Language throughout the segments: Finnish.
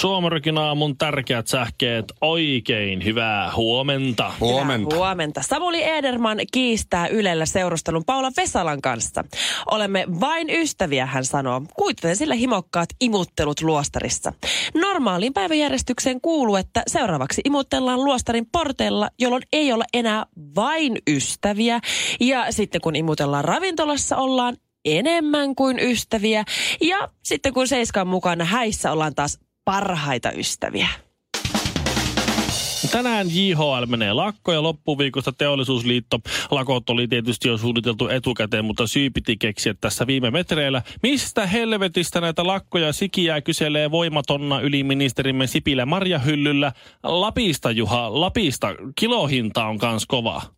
Suomarikin aamun tärkeät sähkeet. Oikein hyvää huomenta. Huomenta. Hyvää huomenta. Samuli Ederman kiistää Ylellä seurustelun Paula Vesalan kanssa. Olemme vain ystäviä, hän sanoo. Kuitenkin sillä himokkaat imuttelut luostarissa. Normaaliin päiväjärjestykseen kuuluu, että seuraavaksi imuttellaan luostarin porteilla, jolloin ei ole enää vain ystäviä. Ja sitten kun imutellaan ravintolassa, ollaan enemmän kuin ystäviä. Ja sitten kun Seiskan mukana häissä ollaan taas parhaita ystäviä. Tänään JHL menee lakko ja loppuviikosta teollisuusliitto. Lakot oli tietysti jo suunniteltu etukäteen, mutta syy piti keksiä tässä viime metreillä. Mistä helvetistä näitä lakkoja sikiää kyselee voimatonna yliministerimme Sipilä Marjahyllyllä? Lapista Juha, Lapista. Kilohinta on kans kova.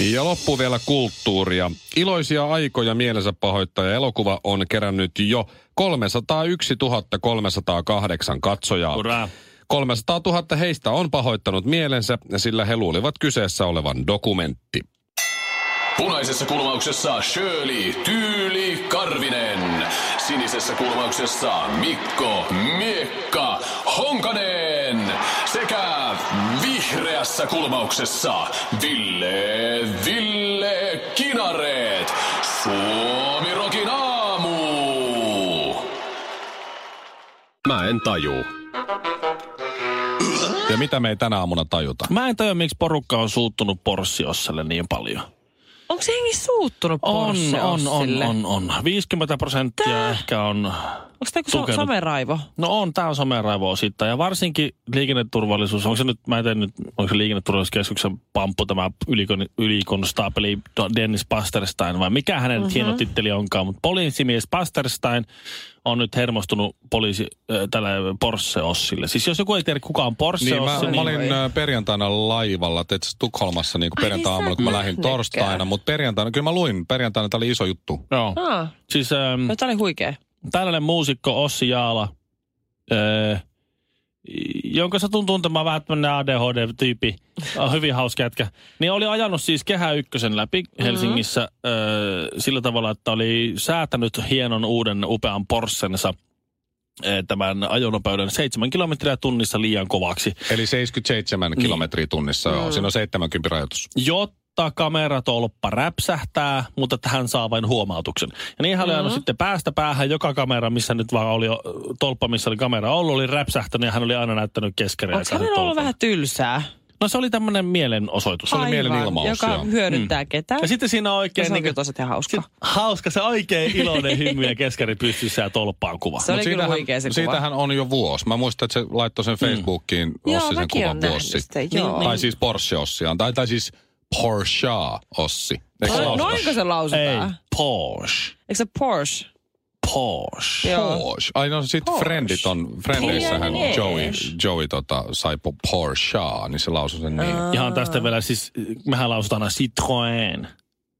Ja loppu vielä kulttuuria. Iloisia aikoja mielensä pahoittaja elokuva on kerännyt jo 301 308 katsojaa. Ura. 300 000 heistä on pahoittanut mielensä, sillä he luulivat kyseessä olevan dokumentti. Punaisessa kulmauksessa Shirley Tyyli Karvinen. Sinisessä kulmauksessa Mikko Miekka Honkanen. Sekä vihreässä kulmauksessa Ville Ville Kinareet. Suomi Rokin aamu. Mä en tajuu. Ja mitä me ei tänä aamuna tajuta? Mä en tajua, miksi porukka on suuttunut Porssiosselle niin paljon. Onko se hengi suuttunut On, Porsche on, on, on, on. 50 prosenttia Tää? ehkä on Onko tämä tukenut. someraivo? No on, tämä on someraivo osittain. Ja varsinkin liikenneturvallisuus. Onko se nyt, mä en tiedä nyt, onko se liikenneturvallisuuskeskuksen pamppu tämä ylikon, ylikonstaapeli Dennis Pasterstein vai mikä hänen mm-hmm. hieno titteli onkaan. Mutta poliisimies Pasterstein on nyt hermostunut poliisi äh, tällä Porsche-ossille. Siis jos joku ei tiedä kuka on Porsche-ossi, Niin, mä, niin... mä olin ö, perjantaina laivalla, teet Tukholmassa niin Ai, perjantai-aamuna, kun mä lähdin torstaina. Mutta perjantaina, kyllä mä luin, perjantaina tämä oli iso juttu. Joo. Ah, Siis ähm, no, tämä oli huikea. Tällainen muusikko Ossi Jaala, öö, jonka satun tuntemaan vähän tämmöinen ADHD-tyyppi, on hyvin hauska jätkä, niin oli ajanut siis Kehä Ykkösen läpi Helsingissä Mm-hmm. öö, sillä tavalla, että oli säätänyt hienon uuden upean Porschensa öö, tämän ajonopeuden 7 kilometriä tunnissa liian kovaksi, Eli 77 Niin. kilometriä tunnissa, joo. Siinä on 70 rajoitus. jotta kameratolppa räpsähtää, mutta että hän saa vain huomautuksen. Ja niin hän oli ajanut sitten päästä päähän joka kamera, missä nyt vaan oli tolppa, missä oli kamera ollut, oli räpsähtänyt ja hän oli aina näyttänyt keskereitä. Onko hänellä ollut vähän tylsää? No se oli tämmöinen mielenosoitus. oli mielenilmaus, Joka joo. hyödyttää ketään. Ja sitten siinä on oikein... se onkin niin hauska. hauska, se oikein iloinen hymy ja keskari pystyssä ja tolppaan kuva. Se oli Mut kyllä siitähän- huikea se kuva. Siitähän on jo vuosi. Mä muistan, että se laittoi sen Facebookiin Joo, Ossi sen kuvan vuosi sitten. joo. Tai siis Porsche-Ossiaan. Tai, tai siis Porsche Ossi. Eikö se No, noinko se Ei, lausutaan? Porsche. Eikö se Porsche? Porsche. Joo. Porsche. Ai no sit Porsche. Friendit on, Friendeissähän Niin, Joey. Joey tota, sai po- Porsche, niin se lausui sen niin. Ihan tästä vielä siis, mehän lausutaan aina Citroën.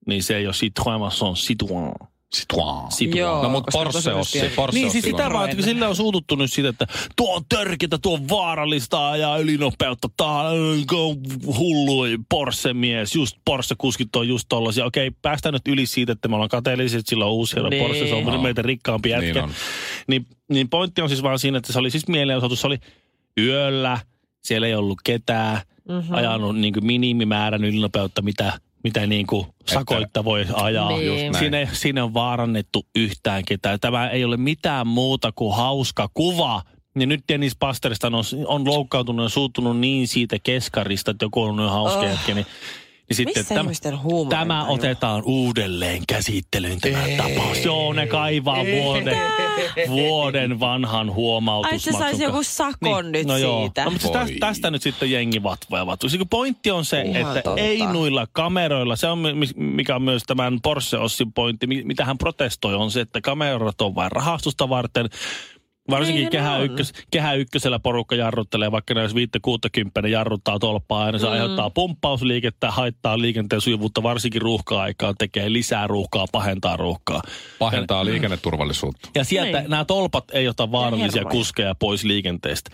Niin se ei ole Citroën, vaan se on Citroën. Citroën. Citroën. Joo. No mut koska Porsche pieni. Porsche Niin siis sitä vaan, että sillä on suututtu nyt siitä, että tuo on törkeitä, tuo on vaarallista ja ylinopeutta, tää on hullu Porsche-mies, just Porsche-kuskit on just tollasia. Okei, päästään nyt yli siitä, että me ollaan kateellisia, että sillä on uusi hieno Niin. Porsche, se on No. meitä rikkaampi jätkä. Niin on. Niin, niin pointti on siis vaan siinä, että se oli siis mielenosoitus, se oli yöllä, siellä ei ollut ketään, mm-hmm. ajanut niin kuin minimimäärän ylinopeutta, mitä, mitä niin kuin sakoitta voi ajaa. Niin. Siinä, ei- siinä on vaarannettu yhtään ketään. Tämä ei ole mitään muuta kuin hauska kuva. Ja nyt Dennis Pasterista on, on loukkaantunut ja suuttunut niin siitä keskarista, että joku on hauska Oh. jätkä, niin Niin sitten Missä ihmisten huumorin tämä taju? otetaan uudelleen käsittelyyn tämä tapaus. Joo, ne kaivaa vuoden, vuoden vanhan Ai huomautusmaksun. se saisi joku sakon nyt no joo. siitä. No, mutta tästä, tästä nyt sitten jengi vatvoja vatvoja. Se pointti on se, Ihan että totta. ei noilla kameroilla, se on mi- mikä on myös tämän Porsche Ossin pointti, mi- mitä hän protestoi, on se, että kamerat on vain rahastusta varten. Varsinkin kehä, ykkös, kehä ykkösellä porukka jarruttelee, vaikka ne jos 5-60 jarruttaa tolppaa aina se Mm. aiheuttaa pumppausliikettä, haittaa liikenteen sujuvuutta, varsinkin ruuhka-aikaa, tekee lisää ruuhkaa, pahentaa ruuhkaa. Pahentaa liikenneturvallisuutta. Ja sieltä Niin. nämä tolpat ei ota vaarallisia kuskeja pois liikenteestä.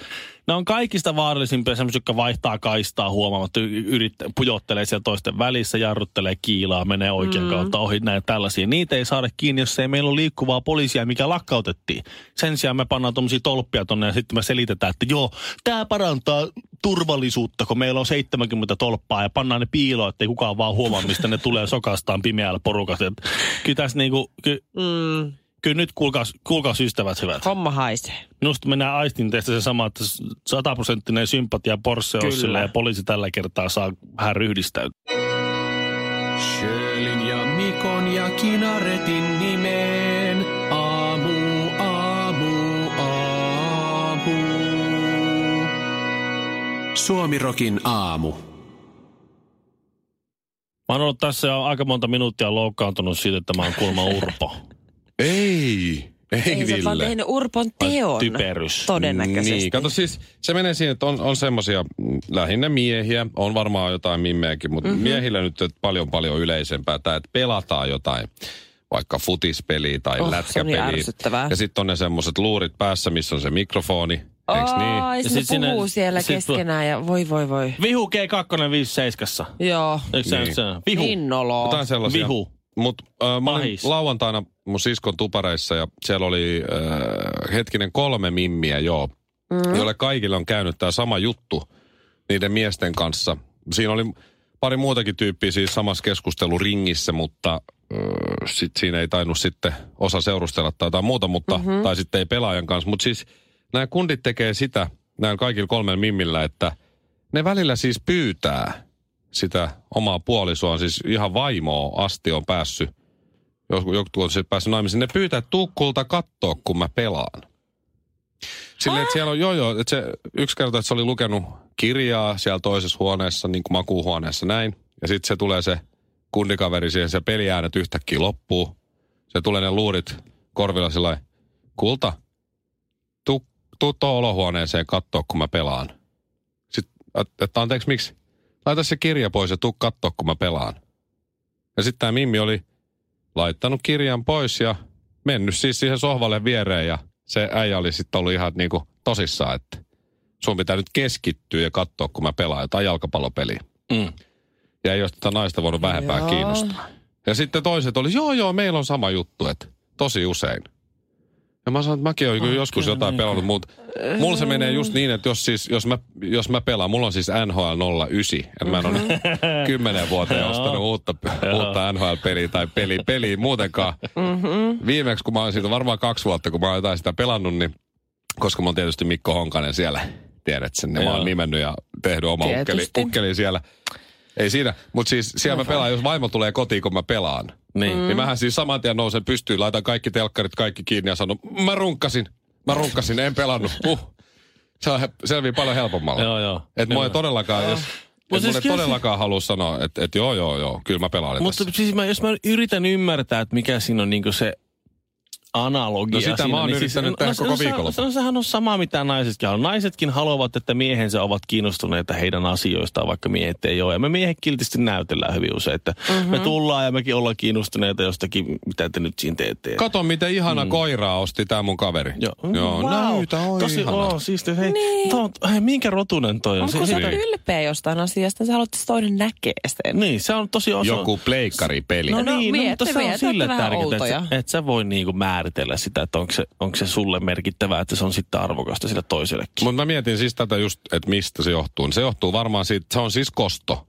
Ne on kaikista vaarallisimpia semmoisia, jotka vaihtaa kaistaa huomaamatta, y- yrittää, pujottelee siellä toisten välissä, jarruttelee kiilaa, menee oikean mm. kautta ohi, näin tällaisia. Niitä ei saada kiinni, jos ei meillä ole liikkuvaa poliisia, mikä lakkautettiin. Sen sijaan me pannaan tuommoisia tolppia tonne ja sitten me selitetään, että joo, tämä parantaa turvallisuutta, kun meillä on 70 tolppaa ja pannaan ne piiloon, ettei kukaan vaan huomaa, mistä ne tulee sokastaan pimeällä porukassa. Kyllä tässä niinku, ky, Mm, Kyllä nyt kuulkaas, kuulkaas ystävät hyvät. homma haisee. Minusta minä aistin teistä se sama, että sataprosenttinen sympatia Porsche. Ossille ja poliisi tällä kertaa saa vähän ryhdistäytyä. Sjölin ja Mikon ja Kinaretin nimeen. Aamu, aamu, aamu. Suomirokin aamu. Mä oon ollut tässä jo aika monta minuuttia loukkaantunut siitä, että mä oon kuulemma urpo. Ei, ei, Ei oot vaan Ville. tehnyt urpon teon. Typerys. Todennäköisesti. Niin, kato siis, se menee siihen, että on, on semmosia mm, lähinnä miehiä, on varmaan jotain mimmejäkin, mutta mm-hmm. miehillä nyt että paljon paljon yleisempää tämä, että pelataan jotain vaikka futispeliä tai Oh, oh, se niin lätkäpeliä. ärsyttävää. ja sitten on ne semmoiset luurit päässä, missä on se mikrofoni, eikö niin? Ai, Ja se sit sinne- puhuu siellä sit- keskenään ja voi voi voi. Vihu G2 57. Joo. Eikö se Niin. niin. se? Vihu. Niin noloa. Jotain sellaisia. Vihu. Mutta äh, mä olin lauantaina mun siskon tupareissa ja siellä oli äh, hetkinen kolme mimmiä joo, mm. joille kaikille on käynyt tämä sama juttu niiden miesten kanssa. Siinä oli pari muutakin tyyppiä siis samassa keskusteluringissä, mutta äh, sit siinä ei tainnut sitten osa seurustella tai jotain muuta, mutta, mm-hmm. tai sitten ei pelaajan kanssa. Mutta siis nämä kundit tekee sitä, näillä kaikilla kolmella mimmillä, että ne välillä siis pyytää sitä omaa puolisoaan, siis ihan vaimoa asti on päässyt, joku, joku on sitten päässyt naimisiin, ne pyytää, että tuu kulta kattoo, kun mä pelaan. Silleen, että siellä on, joo joo, että se yksi kerta, että se oli lukenut kirjaa siellä toisessa huoneessa, niin kuin makuuhuoneessa näin. Ja sitten se tulee se kundikaveri siihen, se peliäänet yhtäkkiä loppuu. Se tulee ne luurit korvilla sillä kulta, tuu, tuu tuohon olohuoneeseen kattoo, kun mä pelaan. Sitten, että- että anteeksi, miksi? Laita se kirja pois ja tuu kattoo, kun mä pelaan. Ja sitten tämä Mimmi oli laittanut kirjan pois ja mennyt siis siihen sohvalle viereen ja se äijä oli sitten ollut ihan niinku tosissaan, että sun pitää nyt keskittyä ja katsoa, kun mä pelaan jotain jalkapallopeliä. Mm. Ja ei olisi tätä naista voinut vähempää Joo. kiinnostaa. Ja sitten toiset oli, joo joo, meillä on sama juttu, että tosi usein. Ja mä sanoin, että mäkin olen kyllä joskus jotain pelannut, mutta mulla se menee just niin, että jos, siis, jos, mä, jos mä pelaan, mulla on siis NHL 09, että mä en ole nyt kymmenen vuoteen ostanut uutta, uutta NHL-peliä tai peli, peliä muutenkaan. Viimeksi, kun mä oon siitä varmaan kaksi vuotta, kun mä oon jotain sitä pelannut, niin koska mä oon tietysti Mikko Honkanen siellä, tiedät sen, niin mä oon nimennyt ja tehnyt oma ukkeli, ukkeli siellä. Ei siinä, mutta siis siellä mä pelaan, jos vaimo tulee kotiin, kun mä pelaan. Niin. Niin mähän siis saman tien nousen pystyyn, laitan kaikki telkkarit kaikki kiinni ja sanon, mä runkkasin, mä runkkasin, en pelannut. Uh. Se on selvii paljon helpommalla. Joo, joo. Mua ei Kyllä. todellakaan, jos, Mut et siis kyllä todellakaan halua sanoa, että et joo, joo, joo, kyllä mä pelaan Mutta tässä. siis mä, jos mä yritän ymmärtää, että mikä siinä on niinku se analogia No sitä siinä, mä oon niin yrittänyt tehdä se- koko se- viikonlopun. Se, sehän on sama, mitä naisetkin on. Naisetkin haluavat, että miehensä ovat kiinnostuneita heidän asioistaan, vaikka miehet ei ole. Ja me miehet kiltisti näytellään hyvin usein, että mm-hmm. me tullaan ja mekin ollaan kiinnostuneita jostakin, mitä te nyt siinä teette. Kato, miten ihana mm. koiraa osti tää mun kaveri. Joo, joo wow. näytä, oi Tosi, ihana. oh, siisti. Hei, niin. to, hei, minkä rotunen toi on? Onko sä Niin. ylpeä jostain asiasta? Sä haluat, että se toinen näkee sen. Niin, se on tosi osa. Joku pleikkaripeli. No, No niin, no, mieti, mutta se on sille tärkeää, että, että sä voi niinku määritellä sitä, että onko se, onko se sulle merkittävää, että se on sitten arvokasta sille toisellekin. Mutta mä mietin siis tätä just, että mistä se johtuu. Se johtuu varmaan siitä, se on siis kosto.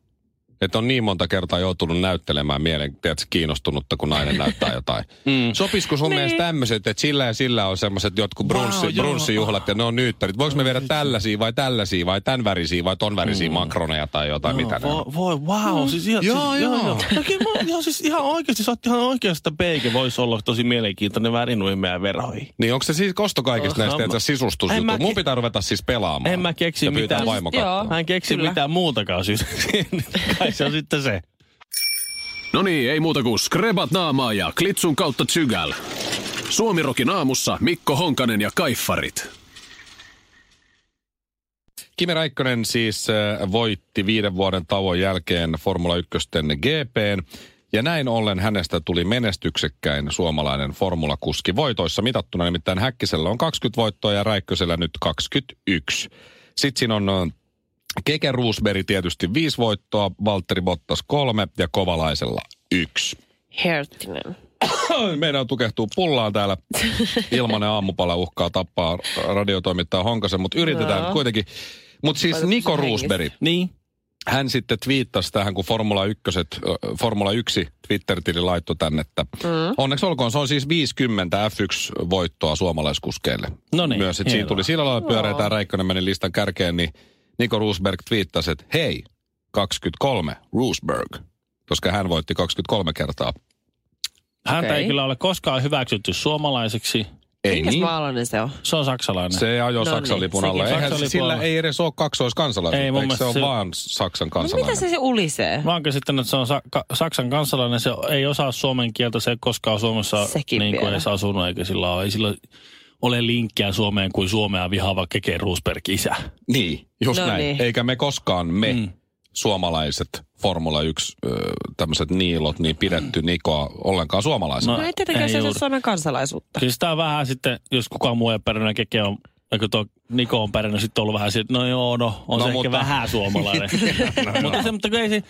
Että on niin monta kertaa joutunut näyttelemään mielen, tiedätkö, kiinnostunutta, kun nainen näyttää jotain. mm. Sopisiko sun mielestä tämmöiset, että sillä ja sillä on semmoiset jotkut brunssi, Wow, joo. brunssijuhlat ja ne on nyyttärit. Voiko me viedä tällaisia vai tällaisia vai tämän värisiä vai ton värisiä mm. makroneja tai jotain, mitä ne on? Voi, voi wow, siis ihan, Joo, siis, joo. joo. Ja kyllä mä, ihan, siis ihan oikeasti, sä oot ihan oikeasta peike, voisi olla tosi mielenkiintoinen väri noihin meidän verhoihin. Niin onko se siis kosto kaikista Oh, näistä no, no? En mä Mun pitää ruveta siis pelaamaan. En mä keksi mitään. Joo. Mä en keksi mitään muutakaan siis. Kai se on sitten se. No niin, ei muuta kuin skrebat naamaa ja klitsun kautta tsygäl. Suomirokin aamussa Mikko Honkanen ja Kaiffarit. Kimi Räikkönen siis äh, voitti viiden vuoden tauon jälkeen Formula 1 GPn. Ja näin ollen hänestä tuli menestyksekkäin suomalainen formulakuski voitoissa mitattuna. Nimittäin Häkkisellä on 20 voittoa ja Räikkösellä nyt 21. Sitten siinä on äh, Keke Roosberg tietysti viisi voittoa, Valtteri Bottas kolme ja Kovalaisella yksi. Herttinen. Meidän tukehtuu pullaan täällä. Ilmanen aamupala uhkaa tappaa radiotoimittaja Honkasen, mutta yritetään nyt kuitenkin. Mutta siis Niko Roosberg, Niin. hän sitten twiittasi tähän, kun Formula 1, Formula 1 Twitter-tili laittoi tänne, että mm. onneksi olkoon, se on siis 50 F1-voittoa suomalaiskuskeille. No niin, Myös, että siinä tuli sillä lailla pyöreitä ja Räikkönen meni listan kärkeen, niin Niko Roosberg twiittasi, että hei, 23, Roosberg, koska hän voitti 23 kertaa. Häntä Okei. ei kyllä ole koskaan hyväksytty suomalaiseksi. Ei Minkäs niin. maalainen se on? Se on saksalainen. Se ajoi No Saksan niin, lipun alla. Eihän Saksan sillä ei edes ole kaksoiskansalaisuutta. Ei, mun Eikö se on se- vaan Saksan No kansalainen? mitä se, se ulisee? Mä oon käsittänyt, että se on sa- ka- Saksan kansalainen, se ei osaa suomen kieltä, se ei koskaan Suomessa Sekin niin kuin edes asunut, eikä sillä ole, ei sillä ole linkkiä Suomeen kuin Suomea vihaava Keke Roosberg isä. Niin, just No näin. niin. Eikä me koskaan me Mm. suomalaiset Formula 1 ö, tämmöiset niilot niin pidetty Nikoa ollenkaan suomalaisena. No ei tietenkään se. Suomen kansalaisuutta. Siis tää on vähän sitten, jos kukaan muu ei pärjännyt, Keke on, eikö tuo Niko on pärjännyt, sitten on ollut vähän siitä, no joo, no, on No, no, se mutta- ehkä vähän suomalainen. mutta se, mutta kun ei se,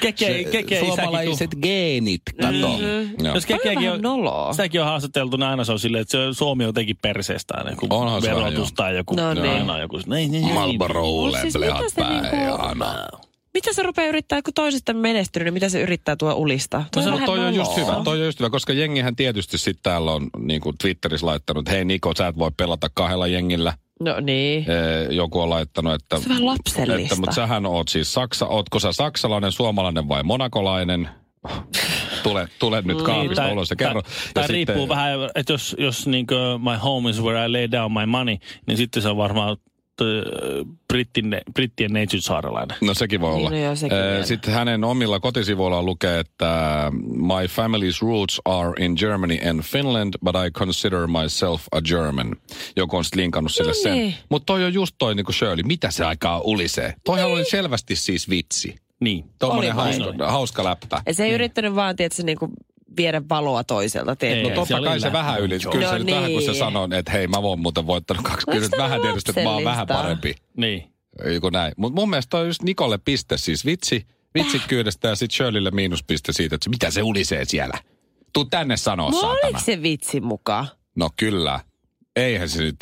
Keke, Keke suomalaiset geenit, kato. Mm-hmm. Joo. Jos Toi on noloa. sitäkin on haastateltu, niin aina se on silleen, että se Suomi on jotenkin perseestä aina, kun Onhan se verotus joo. tai joku, No niin. aina joku, niin, niin, niin. Marlborolle, Mut siis plehat mitä Mitä se rupeaa yrittää, kun toisista menestynyt, niin mitä se yrittää tuo ulista? Tuo No, vähän toi on just hyvä, toi on just hyvä, koska jengihän tietysti sitten täällä on niin kuin Twitterissä laittanut, että hei Niko, sä et voi pelata kahdella jengillä. No niin. Joku on laittanut, että... Se on vähän lapsellista. Että, mutta sähän oot siis Saksa, ootko sä saksalainen, suomalainen vai monakolainen? Tule, tule nyt kaapista tai- ulos ja kerro. Ja tai sitten- riippuu vähän, että jos, jos niin my home is where I lay down my money, niin sitten se on varmaan äh, brittien, brittien neitsytsaarelainen. No sekin voi olla. No joo, sekin vielä. Sitten hänen omilla kotisivuillaan lukee, että My family's roots are in Germany and Finland, but I consider myself a German. Joku on sitten linkannut sille No sen. niin. Mutta toi on just toi niinku Shirley, mitä se aikaa ulisee? Toihan oli selvästi siis vitsi. Niin. Tuommoinen hauska, hauska läppä. Ja se ei yrittänyt vaan, tietysti, niinku viedä valoa toiselta. Ei, Tiedätkö? No totta kai se vähän yli. Kyllä No se nyt vähän kun se niin. sanoi, että hei mä voin muuten voittanut kaksi. Kyllä Onks nyt tää vähän tietysti, että mä oon vähän parempi. Niin. Joku näin. Mutta mun mielestä toi on just Nikolle piste siis vitsi, vitsikyydestä ja sitten Shirleylle miinuspiste siitä, että se- mitä se ulisee siellä. Tuu tänne sanoa, No saatana. oliko se vitsi mukaan? No kyllä. Eihän se nyt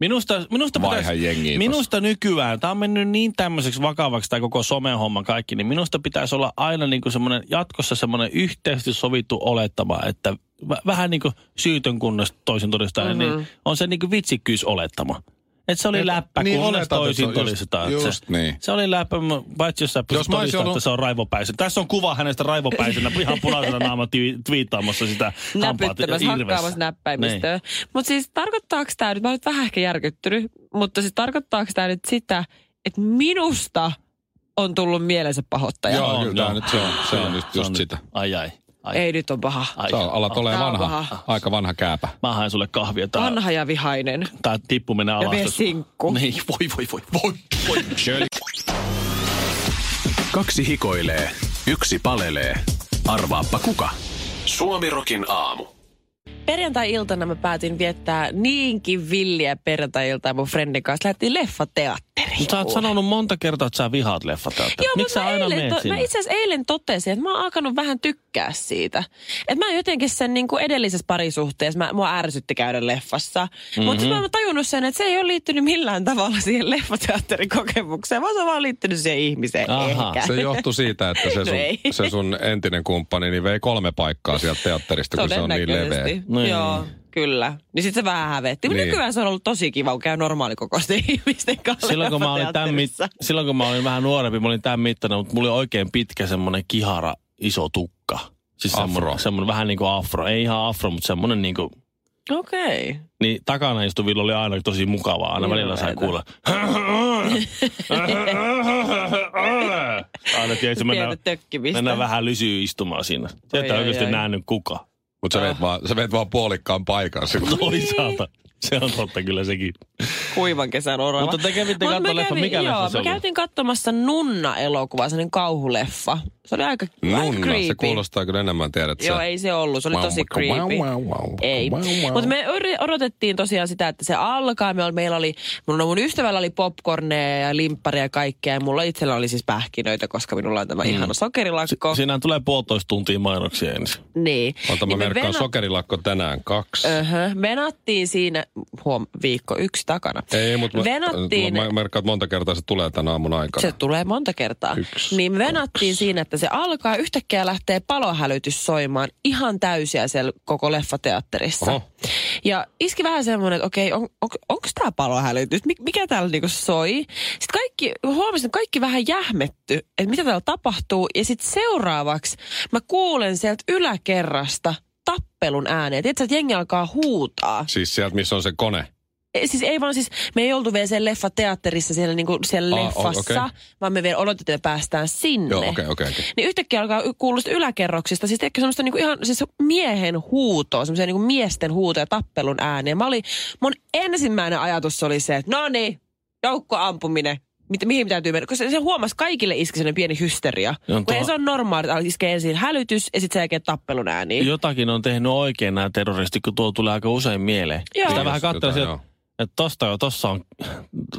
Minusta, minusta, pitäisi, jengiä. minusta nykyään, tämä on mennyt niin tämmöiseksi vakavaksi tämä koko somehomma kaikki, niin minusta pitäisi olla aina niin kuin semmoinen, jatkossa semmoinen yhteisesti sovittu olettama, että v- vähän niin kuin syytön kunnes toisin todistajan, mm-hmm. niin on se niin kuin vitsikkyys olettama. Että se oli Et- läppä, niin kunnes toisin just- todistetaan. just se, niin. se oli läppä, paitsi jos sä pystyt Jos mä olisin todistamaan, ollut- että se on raivopäisenä. Tässä on kuva hänestä raivopäisenä, ihan punaisena naama twi- twiittaamassa sitä Näpyttämässä, hakkaamassa näppäimistöä. Mutta siis tarkoittaako tämä nyt, mä oon nyt vähän ehkä järkyttynyt, mutta siis tarkoittaako tämä nyt sitä, että minusta on tullut mielensä pahoittaja? Joo, On, kyllä nyt se on, se on just, Se just sitä. Ai ai. Ai. Ei nyt on paha. ai. Sä alat ole Tää on vanha, paha. aika vanha kääpä. Mä haen sulle kahvia. Tää, Vanha ja vihainen. tää tippuminen alas. vie sinkku. Niin, voi, voi, voi, voi, voi. Shirley. Kaksi hikoilee, yksi palelee. Arvaappa kuka? Suomirokin aamu. Perjantai-iltana mä päätin viettää niinkin villiä perjantai-iltaa mun friendin kanssa. Lähdettiin leffateatteriin. Teatteri. Sä oot sanonut monta kertaa, että sä vihaat leffateatteria. Joo, Miksi mutta sä mä, aina eilen to, sinne? mä itse asiassa eilen totesin, että mä oon alkanut vähän tykkää siitä. Että mä jotenkin sen niin kuin edellisessä parisuhteessa, mä, mua ärsytti käydä leffassa. Mm-hmm. Mutta mä oon tajunnut sen, että se ei ole liittynyt millään tavalla siihen leffateatterikokemukseen, vaan se on vaan liittynyt siihen ihmiseen Aha. ehkä. Se johtui siitä, että se No sun, se sun entinen kumppani niin vei kolme paikkaa sieltä teatterista, kun se on niin leveä. Niin. Joo, kyllä. Niin sitten se vähän hävetti. Mutta Niin. nykyään se on ollut tosi kiva, kun käy normaalikokoisten ihmisten kanssa Silloin kun, mä olin tämän mit, silloin kun mä olin vähän nuorempi, mä olin tämän mittainen, mutta mulla oli oikein pitkä semmoinen kihara iso tukka. Siis Afro. semmoinen, semmoinen vähän niin kuin afro. Ei ihan afro, mutta semmoinen niin kuin, Okei. Okay. niin takana istuvilla oli aina tosi mukavaa. Aina välillä sai kuulla. Aina tiedätkö, mennään, mennään vähän lysyy istumaan siinä. Se oi, oikeasti oi. nähnyt kuka. Mutta sä, vaan, sä veit vaan puolikkaan paikan silloin. Toisaalta. Se on totta kyllä sekin. kuivan kesän orava. Mutta te kävitte katsomaan leffa. Mikä joo, leffa se oli? käytiin katsomassa Nunna-elokuvaa, sellainen kauhuleffa. Se oli aika, aika Nunna, creepy. se kuulostaa kyllä enemmän tiedät Joo, ei se ollut. Se oli tosi creepy. Ei. Mutta me odotettiin tosiaan sitä, että se alkaa. Me oli, meillä oli, mun, no mun ystävällä oli popcorneja ja limpparia ja kaikkea. Ja mulla itsellä oli siis pähkinöitä, koska minulla on tämä mm. ihana sokerilakko. Siinähän tulee puolitoista tuntia mainoksia ensin. niin. Ota mä Niin me merkkaan venat- sokerilakko tänään kaksi. Öhö, venattiin siinä, huom, viikko yksi takana. Ei, mutta mä, venattiin, mä, mä merkkaan, että monta kertaa se tulee tänä aamun aikana. se tulee monta kertaa. Yksi, niin me venattiin siinä, että se alkaa yhtäkkiä lähtee palohälytys soimaan ihan täysiä siellä koko leffateatterissa. Oho. Ja iski vähän semmoinen, että okei, on, on, onko tämä palohälytys? Mik, mikä täällä niinku soi? Sitten kaikki, huomasin, että kaikki vähän jähmetty, että mitä täällä tapahtuu. Ja sitten seuraavaksi mä kuulen sieltä yläkerrasta tappelun ääniä. Tiedätkö, että jengi alkaa huutaa. Siis sieltä, missä on se kone. Ei, Siis ei vaan siis, me ei oltu vielä siellä leffateatterissa siellä, niinku, siellä Aa, o- leffassa, okei. vaan me vielä odotettiin, että päästään sinne. Joo, okei, okei, okei. Niin yhtäkkiä alkaa sitä yläkerroksista, siis ehkä semmoista niinku ihan siis miehen huutoa, semmoisia niinku miesten huutoja, tappelun ääniä. Mä oli, mun ensimmäinen ajatus oli se, että no niin, joukkoampuminen, Mit, mihin täytyy mennä, koska se, huomasi kaikille iski sellainen pieni hysteria. Joo, Kun tuo- ei se on normaali, että iskee ensin hälytys ja sitten sen jälkeen tappelun ääniä. Jotakin on tehnyt oikein nämä terroristit, kun tuo tulee aika usein mieleen. Joo. Sitä vähän jotain, että, tosta jo, tossa on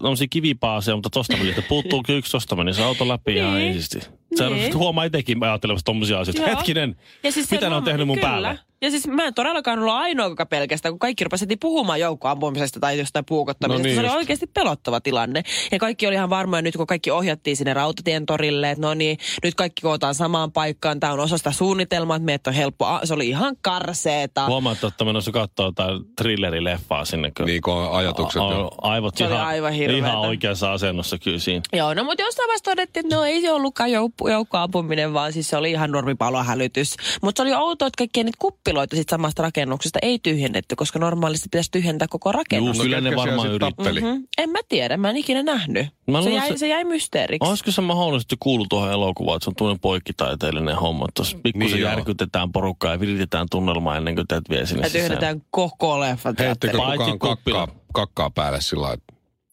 tommosia kivipaaseja, mutta tosta meni, että puuttuu yksi, tosta meni se auto läpi Niin. ihan eisisti. Sä Niin. huomaa itsekin ajattelemassa tommosia asioita. Joo. Hetkinen, Ja siis se mitä ne on tehnyt mun kyllä. päälle? Ja siis mä en todellakaan ollut ainoa, joka pelkästään, kun kaikki rupesivat heti puhumaan joukkoampumisesta tai jostain puukottamisesta. No niin se oli just. oikeasti pelottava tilanne. Ja kaikki oli ihan varmoja nyt, kun kaikki ohjattiin sinne rautatien torille, että no niin, nyt kaikki kootaan samaan paikkaan. Tämä on osa sitä suunnitelmaa, että meitä on helppo. a- Se oli ihan karseeta. Huomaat, että menossa katsoa jotain thrillerileffaa sinne. Kun Niin kuin on ajatukset. a- a- aivot Se oli ihan, aivan ihan oikeassa asennossa kyllä siinä. Joo, no mutta jostain vasta todettiin, että no ei se ollutkaan joukko, joukkoampuminen, vaan siis se oli ihan normipalohälytys. Mutta se oli outoa, että kaikkia niitä kuppiloita sit samasta rakennuksesta ei tyhjennetty, koska normaalisti pitäisi tyhjentää koko rakennus. Juu, kyllä ne varmaan tappeli? Mm-hmm. En mä tiedä, mä en ikinä nähnyt. Mä se, jäi, se- se jäi mysteeriksi. Olisiko se mahdollisesti kuulu tuohon elokuvaan, että se on tuollainen poikkitaiteellinen homma, että tuossa pikkusen Niin järkytetään porukkaa ja viritetään tunnelmaa ennen kuin teet vie sinne Ja tyhjennetään koko leffa Heittikö Paitsi kukaan kakkaa, kakkaa päälle sillä lailla,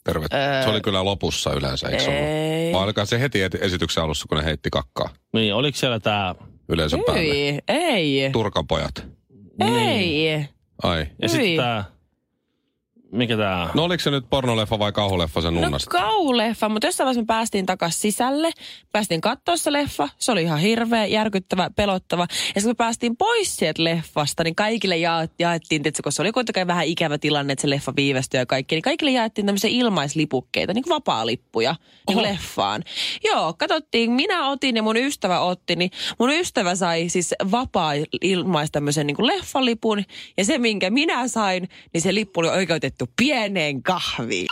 terve. Se oli kyllä lopussa yleensä, eikö se ollut? Ei. Vai se heti et- esityksen alussa, kun ne heitti kakkaa Niin, oliko siellä tämä... yleisön päälle? Ei, ei, Turkan pojat. ei. Ai. Ja sitten tämä... Mikä tämä... No oliko se nyt pornoleffa vai kauhuleffa sen No nunnasta? kauleffa, mutta jossain vaiheessa me päästiin takaisin sisälle. Päästiin katsoa se leffa. Se oli ihan hirveä, järkyttävä, pelottava. Ja sitten kun me päästiin pois sieltä leffasta, niin kaikille ja, jaettiin, tietysti, koska se oli kuitenkin vähän ikävä tilanne, että se leffa viivästyi ja kaikki, niin kaikille jaettiin tämmöisiä ilmaislipukkeita, niin kuin vapaa-lippuja niin kuin leffaan. Joo, katsottiin, minä otin ja mun ystävä otti, niin mun ystävä sai siis vapaa ilmais tämmöisen niin kuin leffalipun. Ja se, minkä minä sain, niin se lippu oli oikeutettu pieneen kahviin.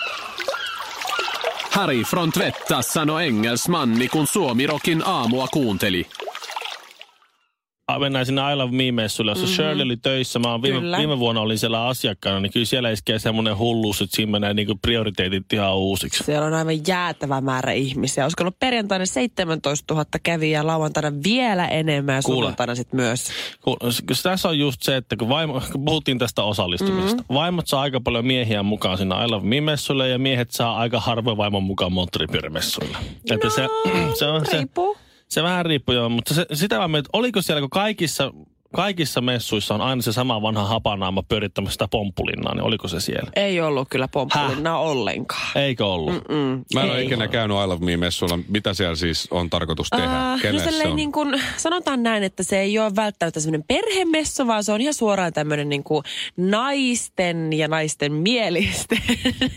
Harry från Tvetta sanoi engelsmanni, kun Suomirokin aamua kuunteli. Mennään sinne I Love Me-messuille, jossa mm-hmm. Shirley oli töissä. Mä oon viime, Kyllä. viime vuonna olin siellä asiakkaana, niin kyllä siellä iskee semmoinen hulluus, että siinä menee niinku prioriteetit ihan uusiksi. Siellä on aivan jäätävä määrä ihmisiä. Olisiko ollut perjantaina 17 000 kävijää, lauantaina vielä enemmän ja Kuule. sunnuntaina sitten myös. Kun tässä on just se, että kun, vaimo, kun puhuttiin tästä osallistumisesta. Mm-hmm. Vaimot saa aika paljon miehiä mukaan sinne I Love Me-messuille ja miehet saa aika harvoin vaimon mukaan moottoripyörämessuille. Että se, se, on, se, Riippuu. se vähän riippuu joo, mutta se, sitä mä mietin, oliko siellä, kun kaikissa kaikissa messuissa on aina se sama vanha hapanaama pyörittämässä sitä pomppulinnaa, niin oliko se siellä? Ei ollut kyllä pomppulinnaa ollenkaan. Eikö ollut? Mm, Mä en ole ei. ikinä käynyt I Love Me-messuilla. Mitä siellä siis on tarkoitus tehdä? Ah, no se on? niin kuin, sanotaan näin, että se ei ole välttämättä semmoinen perhemessu, vaan se on ihan suoraan tämmöinen niin kuin naisten ja naisten mielisten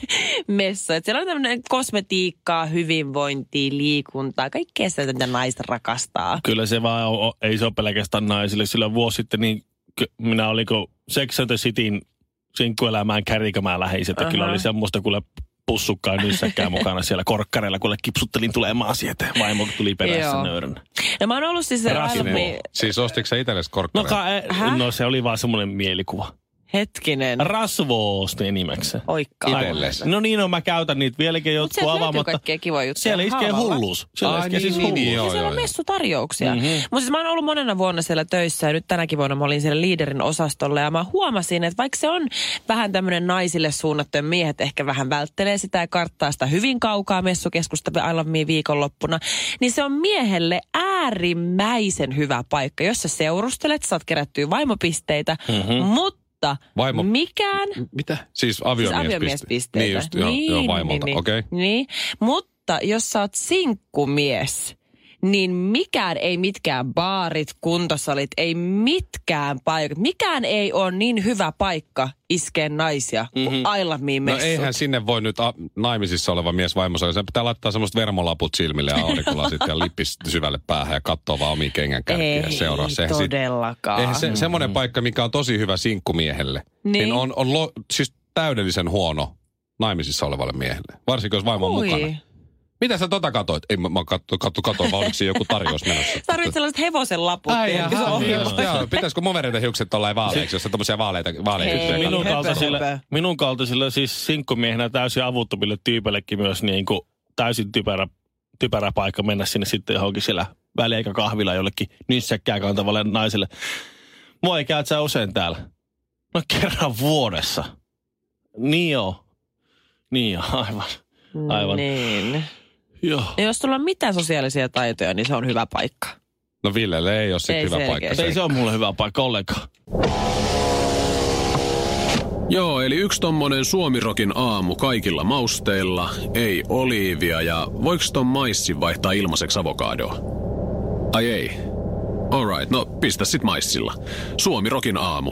messu. Et siellä on tämmöinen kosmetiikkaa, hyvinvointia, liikuntaa, kaikkea sitä, mitä naiset rakastaa. Kyllä se vaan on, on- ei se ole pelkästään naisille. Sillä vuosi sitten niin minä oliko Sex and the Cityn sinkkuelämään kärjikämään läheiset. Että kyllä oli semmoista kuule pussukkaa nyssäkkää mukana siellä korkkareilla, kuule kipsuttelin tulemaan sieltä. Vaimo tuli perässä nöyränä. Ja mä oon ollut siis se. Almi, Siis ostitko sä itsellesi No, korkkareita? ka, e, Häh? no se oli vaan semmoinen mielikuva. Hetkinen, Rasvoosti nimekseen. oikkaa. Itsellesi. No niin, no mä käytän niitä vieläkin Mutta jotkut avaamatta. kaikkea kivoja juttuja. Siellä iskee hulluus. Siellä Ai iskee siis niin, hulluus. niin, joo. Ja siellä on messutarjouksia. Mhm. Mutta siis mä oon ollut monena vuonna siellä töissä ja nyt tänäkin vuonna mä olin siellä liiderin osastolla ja mä huomasin, että vaikka se on vähän tämmöinen naisille suunnattu ja miehet ehkä vähän välttelee sitä ja karttaa sitä hyvin kaukaa messukeskusta Me viikonloppuna, niin se on miehelle äärimmäisen hyvä paikka. Jos sä seurustelet, saat kerättyä vaimopisteitä, mm-hmm. mutta Vaimo- mikään Mitä? Siis Siis aviomiespisteitä. aviomiespisteitä. Niin just, joo, joo vaimolta, niin, okei. niin, niin. Mutta jos sä oot sinkkumies, niin mikään ei mitkään baarit, kuntosalit, ei mitkään paikat. Mikään ei ole niin hyvä paikka iskea naisia mm-hmm. kuin Love Me No eihän sinne voi nyt a- naimisissa oleva mies vaimossa. Se pitää laittaa semmoista vermolaput silmille ja aurinkolasit ja lippis syvälle päähän ja katsoa vaan omiin kengänkärkiä ja ei seuraa. Sehän sit- todellakaan. Eihän se, semmoinen paikka, mikä on tosi hyvä sinkkumiehelle, niin, Niin. niin on, on lo, siis täydellisen huono naimisissa olevalle miehelle. Varsinkin jos vaimo on Ui. mukana. Mitä sä tota katoit? Ei, mä, mä katso, katso, katso vaan oliko joku tarjous menossa. Tarvitset sellaiset hevosen laput. Ai tiedätkö, se jaha, on just, joo. Pitäisikö movereiden hiukset tuollain vaaleiksi, jos on tommosia vaaleita, vaaleita? Minun kaltaisille, minun kaltaisille siis sinkkumiehenä täysin avuttomille tyypeillekin myös niin kuin täysin typerä, typerä paikka mennä sinne sitten johonkin siellä välieikä kahvilla jollekin nyssäkkää kantavalle naiselle. Moi, käyt sä usein täällä? No kerran vuodessa. Niin joo. Niin joo, aivan. Aivan. Niin. Joo. Ja jos sulla on mitään sosiaalisia taitoja, niin se on hyvä paikka. No Villelle ei ole sit Ei hyvä selkeästi. paikka. Ei se ole mulle hyvä paikka ollenkaan. Joo, eli yksi tommonen suomirokin aamu kaikilla mausteilla, ei oliivia ja voiko ton maissi vaihtaa ilmaiseksi avokadoa? Ai ei. Alright, no pistä sit maissilla. Suomirokin aamu.